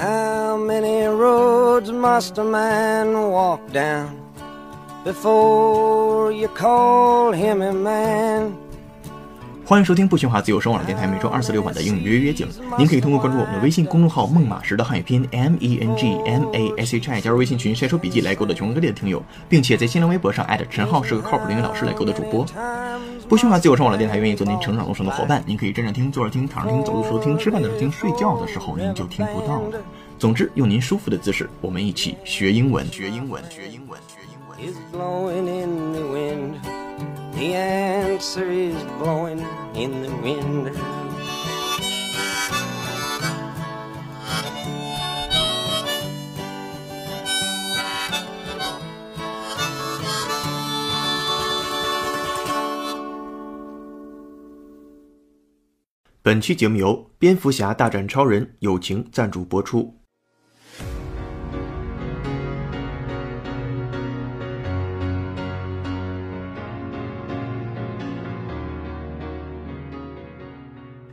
How many roads must a man walk down before you call him a man? 欢迎收听不喧哗自由声网络电台每周二四六晚的英语约约节目。您可以通过关注我们的微信公众号“孟马时”的汉语拼音 M E N G M A S H I 加入微信群晒出笔记来勾搭全国各地的听友，并且在新浪微博上艾特陈浩是个靠谱的英语老师来勾搭主播。不喧哗自由声网的电台愿意做您成长路上的伙伴，您可以站着听、坐着听、躺着听、走路时候听、吃饭的时候听、睡觉的时候您就听不到了。总之，用您舒服的姿势，我们一起学英文，学英文，学英文，学英文。is blowing in the wind. The answer is blowing in the wind. 本期节目由《蝙蝠侠大战超人》友情赞助播出。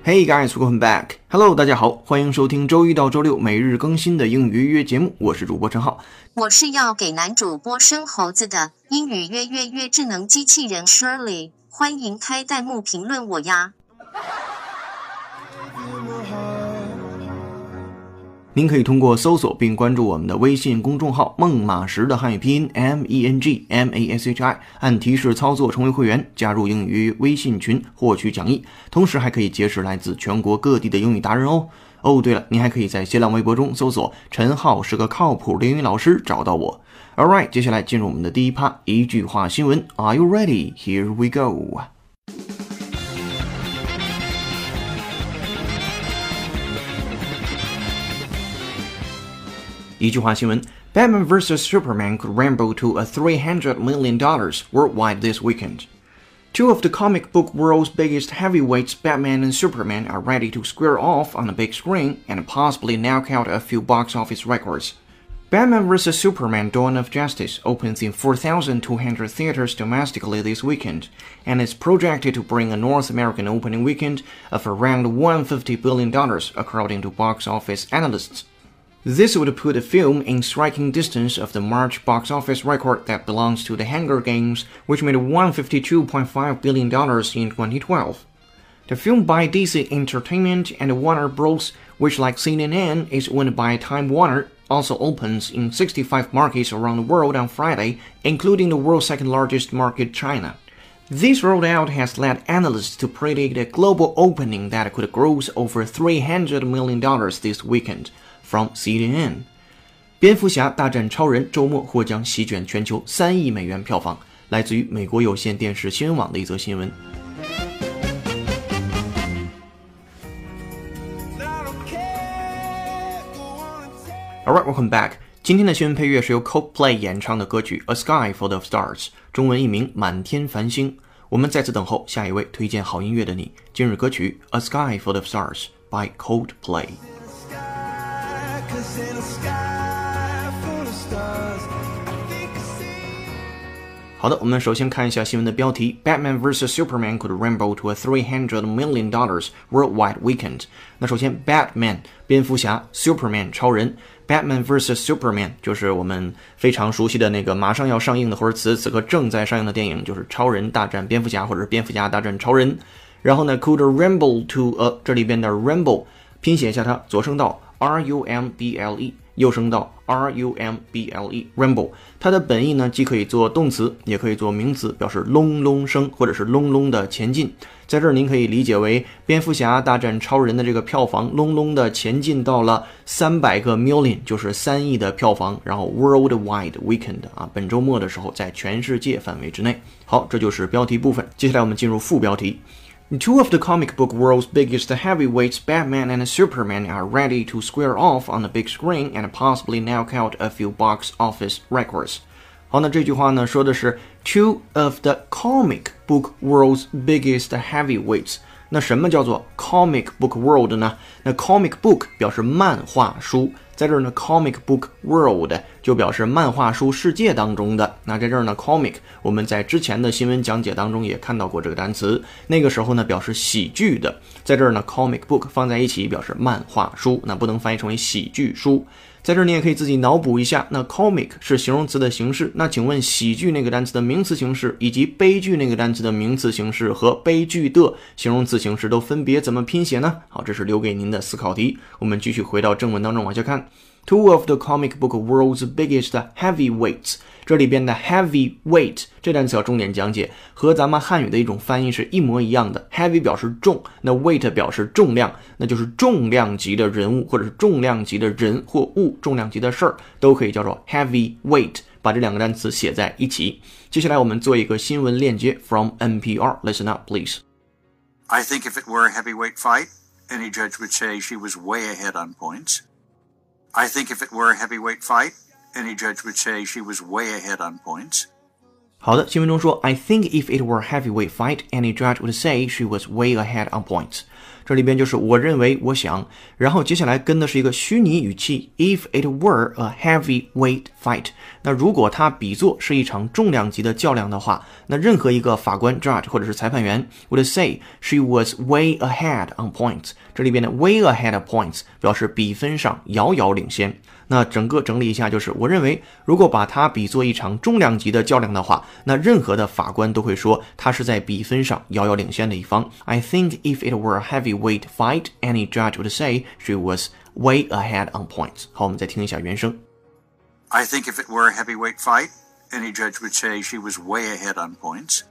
Hey guys, welcome back. Hello，大家好，欢迎收听周一到周六每日更新的英语约约节目，我是主播陈浩。我是要给男主播生猴子的英语约约约智能机器人 Shirley，欢迎开弹幕评论我呀。您可以通过搜索并关注我们的微信公众号“孟马时”的汉语拼音 M E N G M A S H I，按提示操作成为会员，加入英语微信群获取讲义，同时还可以结识来自全国各地的英语达人哦。哦，对了，您还可以在新浪微博中搜索“陈浩是个靠谱的英语老师”找到我。All right，接下来进入我们的第一趴，一句话新闻。Are you ready? Here we go. 一句话新闻：Batman vs Superman could rumble to a $300 million worldwide this weekend. Two of the comic book world's biggest heavyweights, Batman and Superman, are ready to square off on the big screen and possibly knock out a few box office records. Batman vs. Superman Dawn of Justice opens in 4,200 theaters domestically this weekend and is projected to bring a North American opening weekend of around $150 billion, according to box office analysts. This would put the film in striking distance of the March box office record that belongs to The Hunger Games, which made $152.5 billion in 2012. The film by DC Entertainment and Warner Bros., which like CNN is owned by Time Warner, also opens in 65 markets around the world on Friday, including the world's second largest market, China. This rollout has led analysts to predict a global opening that could gross over $300 million this weekend. From CNN，蝙蝠侠大战超人周末或将席卷全球三亿美元票房，来自于美国有线电视新闻网的一则新闻。Alright, welcome back. 今天的新闻配乐是由 Coldplay 演唱的歌曲《A Sky Full of Stars》，中文译名《满天繁星》。我们再次等候下一位推荐好音乐的你。今日歌曲《A Sky Full of Stars》by Coldplay。Cause in a sky full of stars, I think I see. 好的，我们首先看一下新闻的标题：Batman vs Superman could rumble to a three hundred million dollars worldwide weekend。那首先，Batman 蝙蝠侠，Superman 超人，Batman vs Superman 就是我们非常熟悉的那个马上要上映的或者此时此刻正在上映的电影，就是超人大战蝙蝠侠，或者是蝙蝠侠大战超人。然后呢，could rumble to a 这里边的 rumble 拼写一下它，左声道 R U M B L E。又升到 r u m b l e rumble，它的本意呢，既可以做动词，也可以做名词，表示隆隆声或者是隆隆的前进。在这儿您可以理解为蝙蝠侠大战超人的这个票房隆隆的前进到了三百个 million，就是三亿的票房，然后 worldwide weekend 啊，本周末的时候在全世界范围之内。好，这就是标题部分。接下来我们进入副标题。Two of the comic book world's biggest heavyweights, Batman and Superman, are ready to square off on the big screen and possibly knock out a few box office records. 好，那这句话呢，说的是 two of the comic book world's biggest heavyweights。那什么叫做 comic book world 呢？那 comic book 表示漫画书，在这儿呢，comic book world 就表示漫画书世界当中的。那在这儿呢，comic 我们在之前的新闻讲解当中也看到过这个单词，那个时候呢表示喜剧的。在这儿呢，comic book 放在一起表示漫画书，那不能翻译成为喜剧书。在这儿你也可以自己脑补一下，那 comic 是形容词的形式，那请问喜剧那个单词的名词形式，以及悲剧那个单词的名词形式和悲剧的形容词形式都分别怎么拼写呢？好，这是留给您的思考题。我们继续回到正文当中往下看。Two of the comic book world's biggest heavyweights，这里边的 heavyweight 这单词要重点讲解，和咱们汉语的一种翻译是一模一样的。heavy 表示重，那 weight 表示重量，那就是重量级的人物或者是重量级的人或物，重量级的事儿都可以叫做 heavyweight。把这两个单词写在一起。接下来我们做一个新闻链接，from NPR。Listen up, please. I think if it were a heavyweight fight, any judge would say she was way ahead on points. I think if it were a heavyweight fight, any judge would say she was way ahead on points. 好的，新闻中说，I think if it were a heavyweight fight, any judge would say she was way ahead on points. 这里边就是我认为，我想，然后接下来跟的是一个虚拟语气，if it were a heavyweight fight。那如果它比作是一场重量级的较量的话，那任何一个法官 judge 或者是裁判员 would say she was way ahead on points。这里边的 way ahead of points 表示比分上遥遥领先。那整个整理一下，就是我认为，如果把它比作一场重量级的较量的话，那任何的法官都会说他是在比分上遥遥领先的一方。I think if it were a heavyweight fight, any judge would say she was way ahead on points。好，我们再听一下原声。I think if it were a heavyweight fight, any judge would say she was way ahead on points.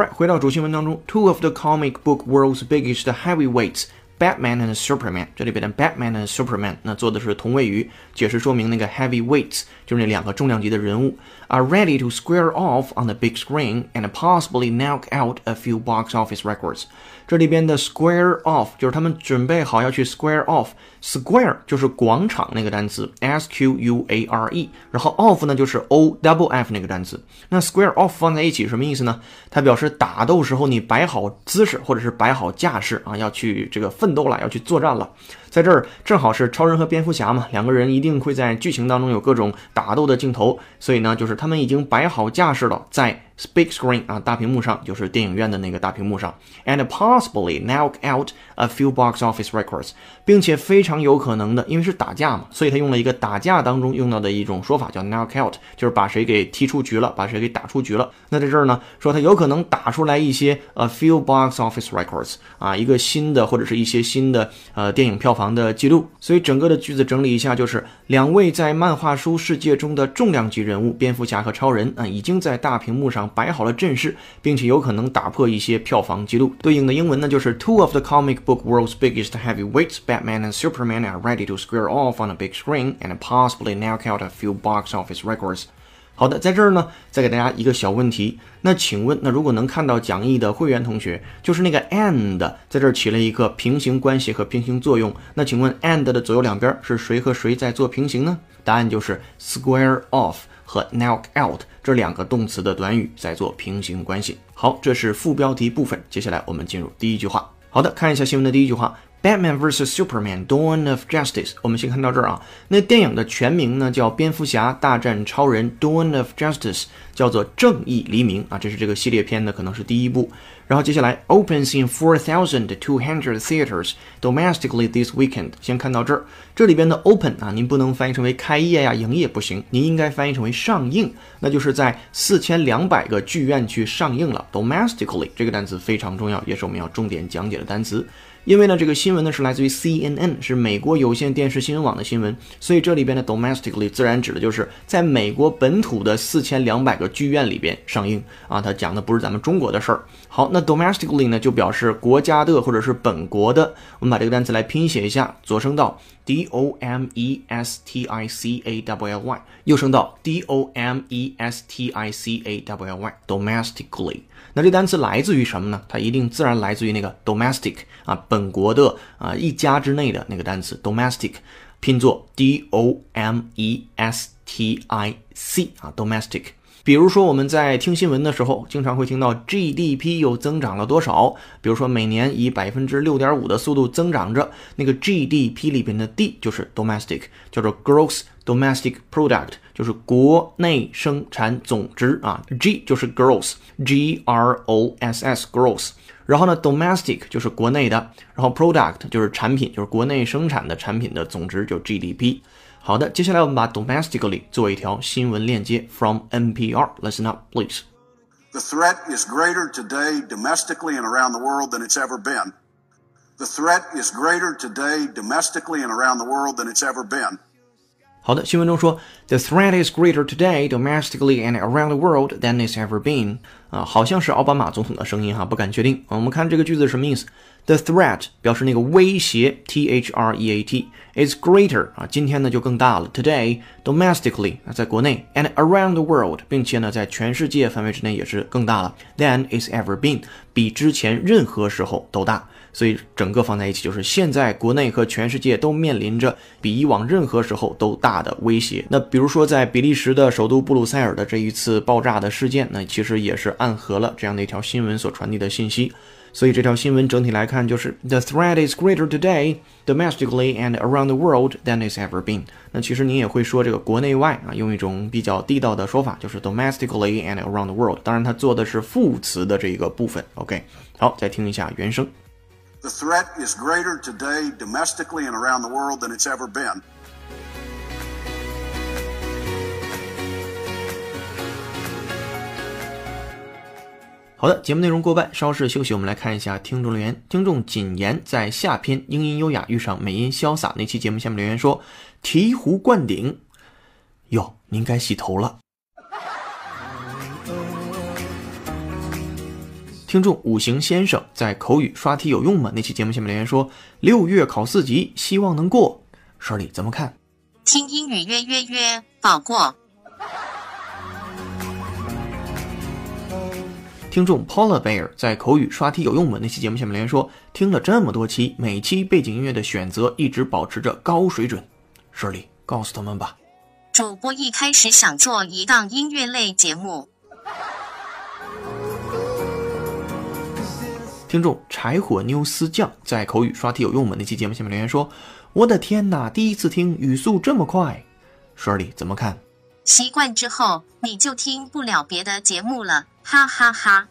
听英语预约，晚上不瞌睡，白天睡得香。Alright，回到主新闻当中，Two of the comic book world's biggest heavyweights Batman and Superman，这里边的 Batman and Superman，那做的是同位语，解释说明那个 heavyweights 就是那两个重量级的人物，are ready to square off on the big screen and possibly knock out a few box office records。这里边的 square off 就是他们准备好要去 square off。 Square 就是广场那个单词，S Q U A R E，然后 off 呢就是 O double F 那个单词。那 square off 放在一起什么意思呢？它表示打斗时候你摆好姿势或者是摆好架势啊，要去这个奋斗了，要去作战了。在这儿正好是超人和蝙蝠侠嘛，两个人一定会在剧情当中有各种打斗的镜头，所以呢，就是他们已经摆好架势了，在 big screen 啊大屏幕上，就是电影院的那个大屏幕上，and possibly knock out a few box office records，并且非常有可能的，因为是打架嘛，所以他用了一个打架当中用到的一种说法叫 knock out，就是把谁给踢出局了，把谁给打出局了。那在这儿呢，说他有可能打出来一些 a few box office records 啊，一个新的或者是一些新的呃电影票房。的记录，所以整个的句子整理一下，就是两位在漫画书世界中的重量级人物，蝙蝠侠和超人啊，已经在大屏幕上摆好了阵势，并且有可能打破一些票房记录。对应的英文呢，就是 Two of the comic book book world's biggest heavyweights, Batman and Superman, are ready to square off on a big screen and possibly knock out a few box office records. 好的，在这儿呢，再给大家一个小问题。那请问，那如果能看到讲义的会员同学，就是那个 and 在这儿起了一个平行关系和平行作用。那请问 and 的左右两边是谁和谁在做平行呢？答案就是 square off 和 knock out 这两个动词的短语在做平行关系。好，这是副标题部分。接下来我们进入第一句话。好的，看一下新闻的第一句话。Batman vs Superman: Dawn of Justice。我们先看到这儿啊。那电影的全名呢叫《蝙蝠侠大战超人：Dawn of Justice》，叫做《正义黎明》啊。这是这个系列片的可能是第一部。然后接下来，opens in four thousand two hundred theaters domestically this weekend。先看到这儿，这里边的 open 啊，您不能翻译成为开业呀、营业不行，您应该翻译成为上映，那就是在四千两百个剧院去上映了。domestically 这个单词非常重要，也是我们要重点讲解的单词。因为呢，这个新闻呢是来自于 CNN，是美国有线电视新闻网的新闻，所以这里边的 domestically 自然指的就是在美国本土的四千两百个剧院里边上映啊。它讲的不是咱们中国的事儿。好，那 domestically 呢就表示国家的或者是本国的。我们把这个单词来拼写一下，左声道 d o m e s t i c a w l y，右声道 d o m e s t i c a w l y，domestically。那这单词来自于什么呢？它一定自然来自于那个 domestic 啊，本国的啊，一家之内的那个单词 domestic。拼作 D O M E S T I C 啊，domestic。比如说我们在听新闻的时候，经常会听到 GDP 又增长了多少？比如说每年以百分之六点五的速度增长着，那个 GDP 里边的 D 就是 domestic，叫做 gross domestic product，就是国内生产总值啊。G 就是 gross，G R O S S gross。然后呢，domestic 就是国内的，然后 product 就是产品，就是国内生产的产品的总值，就 GDP。好的，接下来我们把 domestically 做一条新闻链接，from NPR。Listen up, please. The threat is greater today domestically and around the world than it's ever been. The threat is greater today domestically and around the world than it's ever been. 好的，新闻中说，The threat is greater today domestically and around the world than it's ever been。啊，好像是奥巴马总统的声音哈，不敢确定。我们看这个句子什么意思？The threat 表示那个威胁，T H R E A T is greater 啊，今天呢就更大了。Today domestically 啊，在国内，and around the world，并且呢在全世界范围之内也是更大了。Than it's ever been，比之前任何时候都大。 所以整个放在一起，就是现在国内和全世界都面临着比以往任何时候都大的威胁。那比如说，在比利时的首都布鲁塞尔的这一次爆炸的事件，那其实也是暗合了这样的一条新闻所传递的信息。所以这条新闻整体来看，就是 The threat is greater today domestically and around the world than it's ever been。那其实您也会说这个国内外啊，用一种比较地道的说法，就是 domestically and around the world。当然，它做的是副词的这个部分。OK，好，再听一下原声。The threat is greater today, domestically and around the world, than it's ever been. 好的，节目内容过半，稍事休息，我们来看一下听众留言。听众谨言在下篇英音优雅遇上美音潇洒那期节目下面留言说：“醍醐灌顶，哟，您该洗头了。”听众五行先生在口语刷题有用吗？那期节目下面留言说六月考四级，希望能过。舍里怎么看？听英语约约约，保过。听众 Paula Bear 在口语刷题有用吗？那期节目下面留言说听了这么多期，每期背景音乐的选择一直保持着高水准。舍里告诉他们吧。主播一开始想做一档音乐类节目。听众柴火妞丝酱在口语刷题有用吗？那期节目下面留言说：“我的天哪，第一次听语速这么快。”舍里怎么看？习惯之后你就听不了别的节目了，哈哈哈。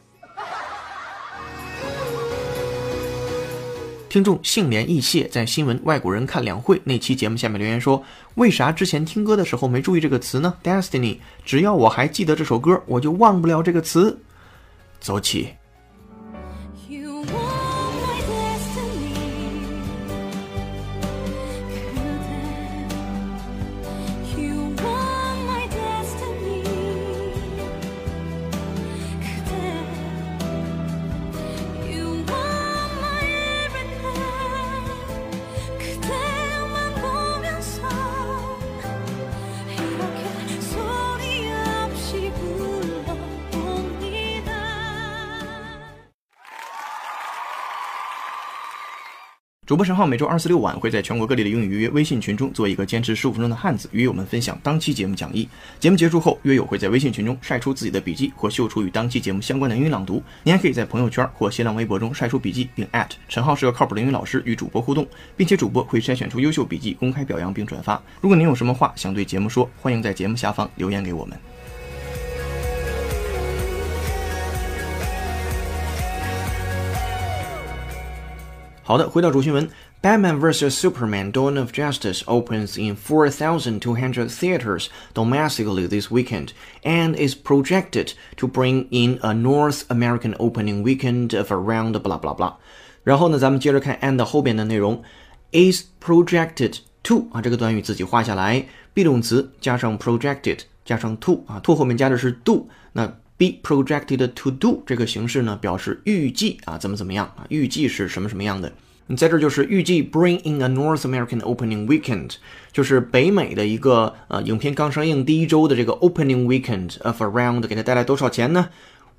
听众杏莲易谢在新闻外国人看两会那期节目下面留言说：“为啥之前听歌的时候没注意这个词呢？Destiny，只要我还记得这首歌，我就忘不了这个词。”走起。主播陈浩每周二、四、六晚会在全国各地的英语预约微信群中做一个坚持十五分钟的汉字，与友们分享当期节目讲义。节目结束后，约友会在微信群中晒出自己的笔记或秀出与当期节目相关的英语朗读。您还可以在朋友圈或新浪微博中晒出笔记，并陈浩是个靠谱的英语老师与主播互动，并且主播会筛选出优秀笔记公开表扬并转发。如果您有什么话想对节目说，欢迎在节目下方留言给我们。好的，回到主新闻，《Batman vs Superman: Dawn of Justice》opens in 4,200 theaters domestically this weekend and is projected to bring in a North American opening weekend of around blah blah blah。然后呢，咱们接着看 and 后边的内容，is projected to 啊，这个短语自己画下来，be 动词加上 projected 加上 to 啊，to 后面加的是 do，那。 be projected to do 这个形式呢，表示预计啊怎么怎么样啊，预计是什么什么样的。你在这就是预计 bring in a North American opening weekend，就是北美的一个呃影片刚上映第一周的这个 opening weekend of around 给它带来多少钱呢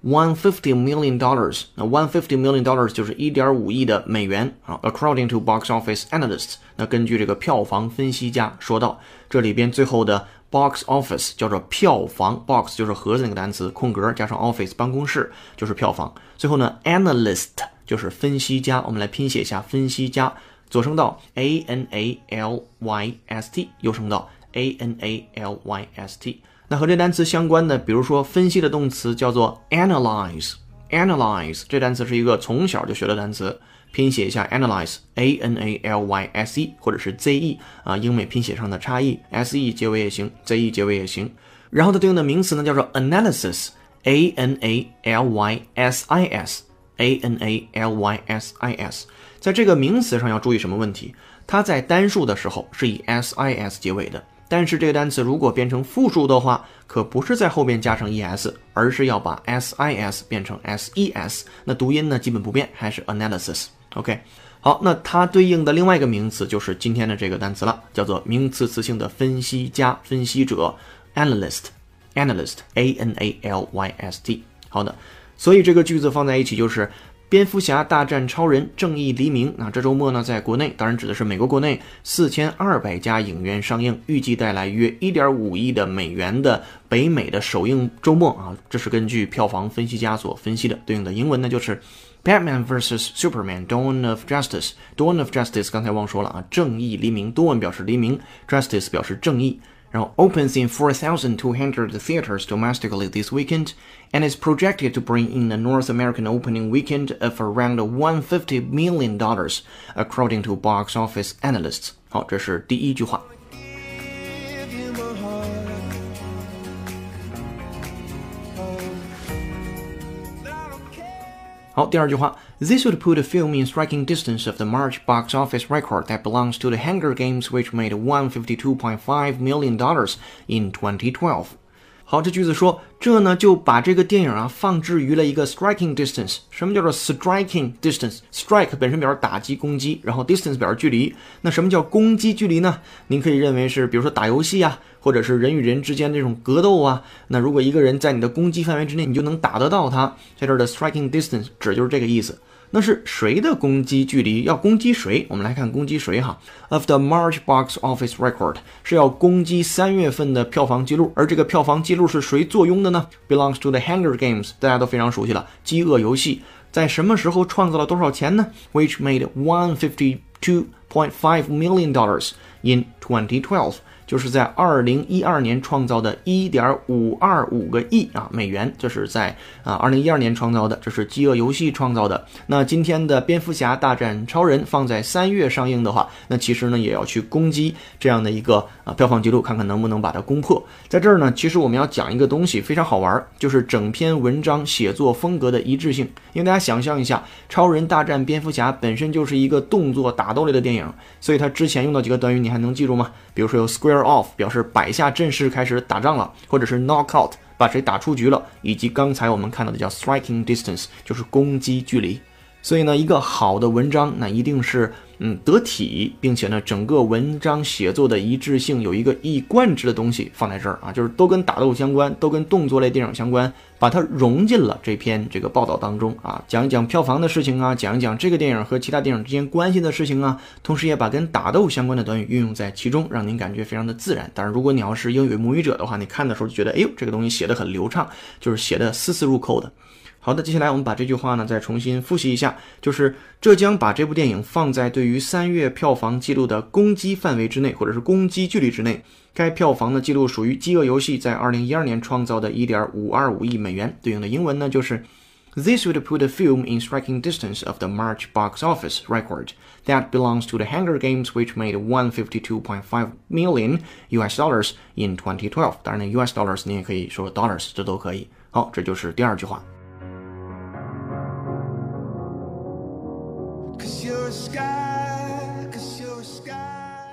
one fifty million dollars。那 one fifty million dollars 就是一点五亿的美元啊。According to box office analysts，那根据这个票房分析家说到，这里边最后的 box office 叫做票房，box 就是盒子那个单词，空格加上 office 办公室就是票房。最后呢，analyst 就是分析家，我们来拼写一下分析家，左声道 a n a l y s t，右声道 a n a l y s t。那和这单词相关的，比如说分析的动词叫做 analyze，analyze 这单词是一个从小就学的单词，拼写一下 analyze，a n a l y s e 或者是 z e 啊，英美拼写上的差异，s e 结尾也行，z e 结尾也行。然后它对应的名词呢叫做 analysis，a n a l y s i s，a n a l y s i s，在这个名词上要注意什么问题？它在单数的时候是以 s i s 结尾的。但是这个单词如果变成复数的话，可不是在后边加上 es，而是要把 sis 变成 ses。那读音呢基本不变，还是 analysis。OK，好，那它对应的另外一个名词就是今天的这个单词了，叫做名词词性的分析家、分析者，analyst，analyst，a n a l y s t。好的，所以这个句子放在一起就是。蝙蝠侠大战超人，正义黎明。那这周末呢，在国内，当然指的是美国国内，四千二百家影院上映，预计带来约一点五亿的美元的北美的首映周末啊。这是根据票房分析家所分析的，对应的英文呢就是《Batman vs Superman: Dawn of Justice》。Dawn of Justice 刚才忘说了啊，正义黎明，Dawn 表示黎明，Justice 表示正义。然后 opens in 4,200 theaters domestically this weekend and is projected to bring in a North American opening weekend of around 150 million dollars, according to box office analysts. 好，这是第一句话。 好，第二句话，This would put the film in striking distance of the March box office record that belongs to The Hunger Games, which made 152.5 million dollars in 2012. 好，这句子说， 这呢就把这个电影啊放置于了一个 striking distance。什么叫做 striking distance？strike 本身表示打击、攻击，然后 distance 表示距离。那什么叫攻击距离呢？您可以认为是，比如说打游戏啊，或者是人与人之间这种格斗啊。那如果一个人在你的攻击范围之内，你就能打得到他。在这儿的 striking distance 指就是这个意思。那是谁的攻击距离？要攻击谁？我们来看攻击谁哈。Of the March box office record 是要攻击三月份的票房记录，而这个票房记录是谁坐拥的呢？Belongs to the Hunger Games，大家都非常熟悉了。饥饿游戏在什么时候创造了多少钱呢？Which made one fifty two point five million dollars in twenty twelve. 就是在二零一二年创造的一点五二五个亿啊美元，这是在啊二零一二年创造的，这是饥饿游戏创造的。那今天的蝙蝠侠大战超人放在三月上映的话，那其实呢也要去攻击这样的一个啊票房记录，看看能不能把它攻破。在这儿呢，其实我们要讲一个东西非常好玩，就是整篇文章写作风格的一致性。因为大家想象一下，超人大战蝙蝠侠本身就是一个动作打斗类的电影，所以它之前用到几个短语，你还能记住吗？比如说有 square。Off 表示摆下阵势开始打仗了，或者是 knock out 把谁打出局了，以及刚才我们看到的叫 striking distance 就是攻击距离。所以呢，一个好的文章那一定是。嗯，得体，并且呢，整个文章写作的一致性有一个一贯之的东西放在这儿啊，就是都跟打斗相关，都跟动作类电影相关，把它融进了这篇这个报道当中啊，讲一讲票房的事情啊，讲一讲这个电影和其他电影之间关系的事情啊，同时也把跟打斗相关的短语运用在其中，让您感觉非常的自然。当然，如果你要是英语母语者的话，你看的时候就觉得，哎呦，这个东西写的很流畅，就是写的丝丝入扣的。好的，接下来我们把这句话呢再重新复习一下，就是这将把这部电影放在对于三月票房记录的攻击范围之内，或者是攻击距离之内。该票房的记录属于《饥饿游戏》在二零一二年创造的1.525亿美元。对应的英文呢就是 This would put the film in striking distance of the March box office record that belongs to the Hunger Games, which made 152.5 million US dollars in 2012。当然呢，US dollars 你也可以说 dollars，这都可以。好，这就是第二句话。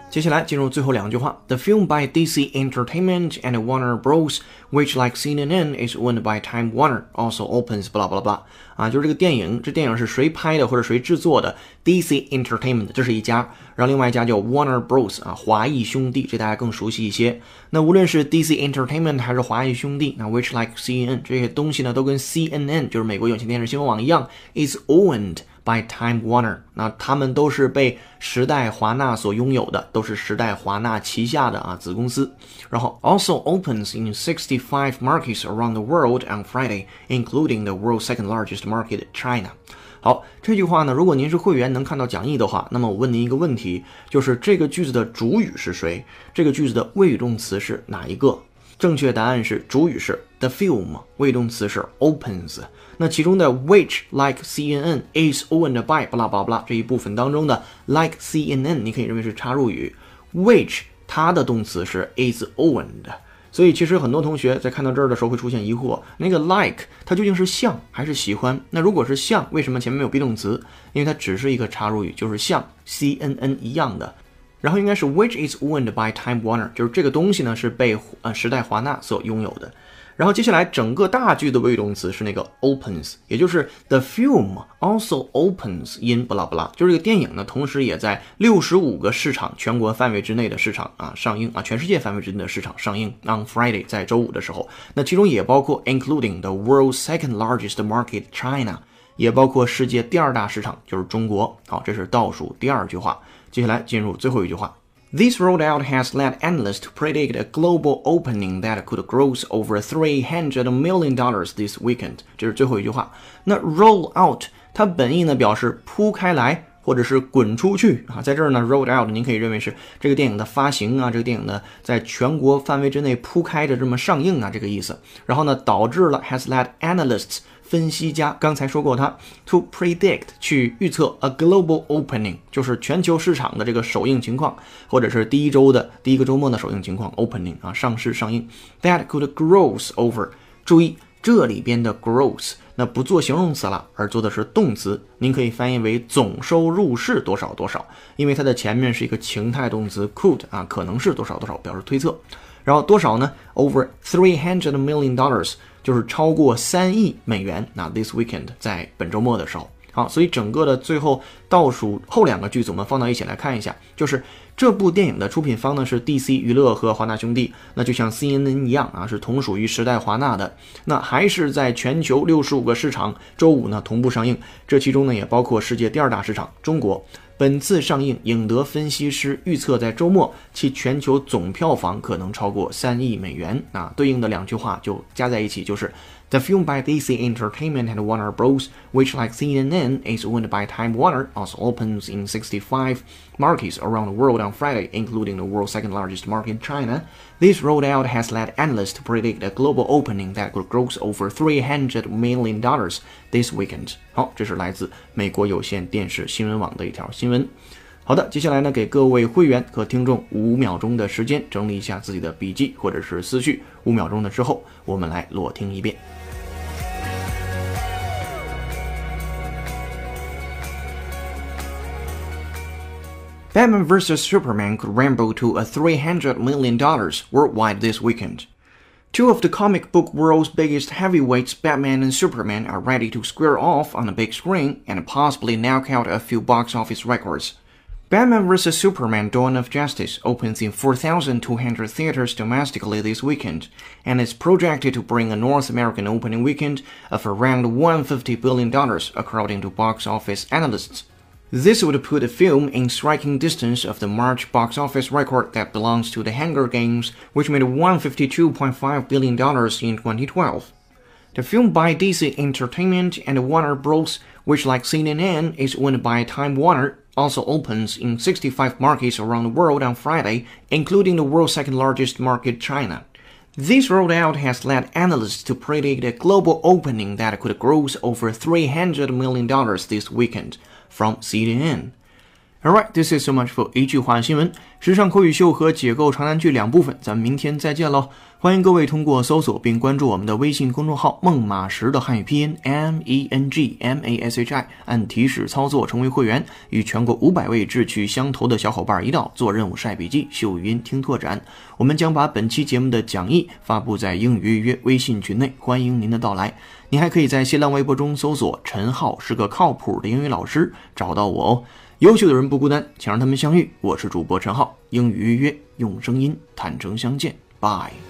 接下来进入最后两句话。The film by DC Entertainment and Warner Bros., which, like CNN, is owned by Time Warner, also opens blah blah blah。啊，就是这个电影，这电影是谁拍的或者谁制作的？DC Entertainment，这是一家，然后另外一家叫 Warner Bros. 啊，华谊兄弟，这大家更熟悉一些。那无论是 DC Entertainment 还是华谊兄弟，那 which like CNN 这些东西呢，都跟 CNN 就是美国有线电视新闻网一样，is owned。 By Time Warner，那他们都是被时代华纳所拥有的，都是时代华纳旗下的啊子公司。然后 also opens in 65 markets around the world on Friday, including the world's second largest market, China。好，这句话呢，如果您是会员能看到讲义的话，那么我问您一个问题，就是这个句子的主语是谁？这个句子的谓语动词是哪一个？正确答案是主语是 the film，谓语动词是 opens。那其中的 which like CNN is owned by 巴拉巴拉这一部分当中的 like CNN，你可以认为是插入语，which 它的动词是 is owned。所以其实很多同学在看到这儿的时候会出现疑惑，那个 like 它究竟是像还是喜欢？那如果是像，为什么前面没有 be 动词？因为它只是一个插入语，就是像 CNN 一样的。然后应该是 which is owned by Time Warner，就是这个东西呢是被呃时代华纳所拥有的。然后接下来整个大句的谓语动词是那个 opens，也就是 the film also opens in blah blah，就是这个电影呢同时也在六十五个市场全国范围之内的市场啊上映啊全世界范围之内的市场上映 on Friday 在周五的时候，那其中也包括 including the world's second largest market China，也包括世界第二大市场就是中国。好，这是倒数第二句话。接下来进入最后一句话。This rollout has led analysts to predict a global opening that could gross over three hundred million dollars this weekend。这是最后一句话。那 roll out 它本意呢表示铺开来 或者是滚出去啊，在这儿呢 roll out 您可以认为是这个电影的发行啊，这个电影呢在全国范围之内铺开着这么上映啊这个意思。然后呢导致了 has led analysts 分析家刚才说过，它 to predict 去预测 a global opening 就是全球市场的这个首映情况，或者是第一周的第一个周末的首映情况 opening 啊上市上映 that could gross over 注意这里边的 gross 那不做形容词了，而做的是动词，您可以翻译为总收入是多少多少，因为它的前面是一个情态动词 could 啊可能是多少多少表示推测，然后多少呢？over three hundred million dollars。就是超过三亿美元。那 this weekend 在本周末的时候，好，所以整个的最后倒数后两个句子我们放到一起来看一下，就是这部电影的出品方呢是 DC 娱乐和华纳兄弟，那就像 CNN 一样啊，是同属于时代华纳的。那还是在全球六十五个市场周五呢同步上映，这其中呢也包括世界第二大市场中国。本次上映，影德分析师预测在周末其全球总票房可能超过三亿美元。啊，对应的两句话就加在一起，就是。The film by DC Entertainment and Warner Bros., which, like CNN, is owned by Time Warner, also opens in 65 markets around the world on Friday, including the world's second largest market, China. This rollout has led analysts to predict a global opening that could gross over 300 million dollars this weekend. 好，这是来自美国有线电视新闻网的一条新闻。好的，接下来呢，给各位会员和听众五秒钟的时间整理一下自己的笔记或者是思绪。五秒钟的之后，我们来裸听一遍。 Batman vs. Superman could ramble to a $300 million worldwide this weekend. Two of the comic book world's biggest heavyweights, Batman and Superman, are ready to square off on the big screen and possibly knock out a few box office records. Batman vs. Superman Dawn of Justice opens in 4,200 theaters domestically this weekend and is projected to bring a North American opening weekend of around $150 billion, according to box office analysts. This would put the film in striking distance of the March box office record that belongs to The Hunger Games, which made $152.5 billion in 2012. The film by DC Entertainment and Warner Bros., which like CNN is owned by Time Warner, also opens in 65 markets around the world on Friday, including the world's second largest market, China. This rollout has led analysts to predict a global opening that could gross over $300 million this weekend, from CNN. All right, this is so much for 一句话新闻、时尚口语秀和解构长难句两部分，咱们明天再见喽！欢迎各位通过搜索并关注我们的微信公众号“孟马石”的汉语拼音 M E N G M A S H I，按提示操作成为会员，与全国五百位志趣相投的小伙伴一道做任务、晒笔记、秀语音、听拓展。我们将把本期节目的讲义发布在英语约约微信群内，欢迎您的到来。你还可以在新浪微博中搜索“陈浩是个靠谱的英语老师”，找到我哦。优秀的人不孤单，请让他们相遇。我是主播陈浩，英语约约用声音坦诚相见，拜。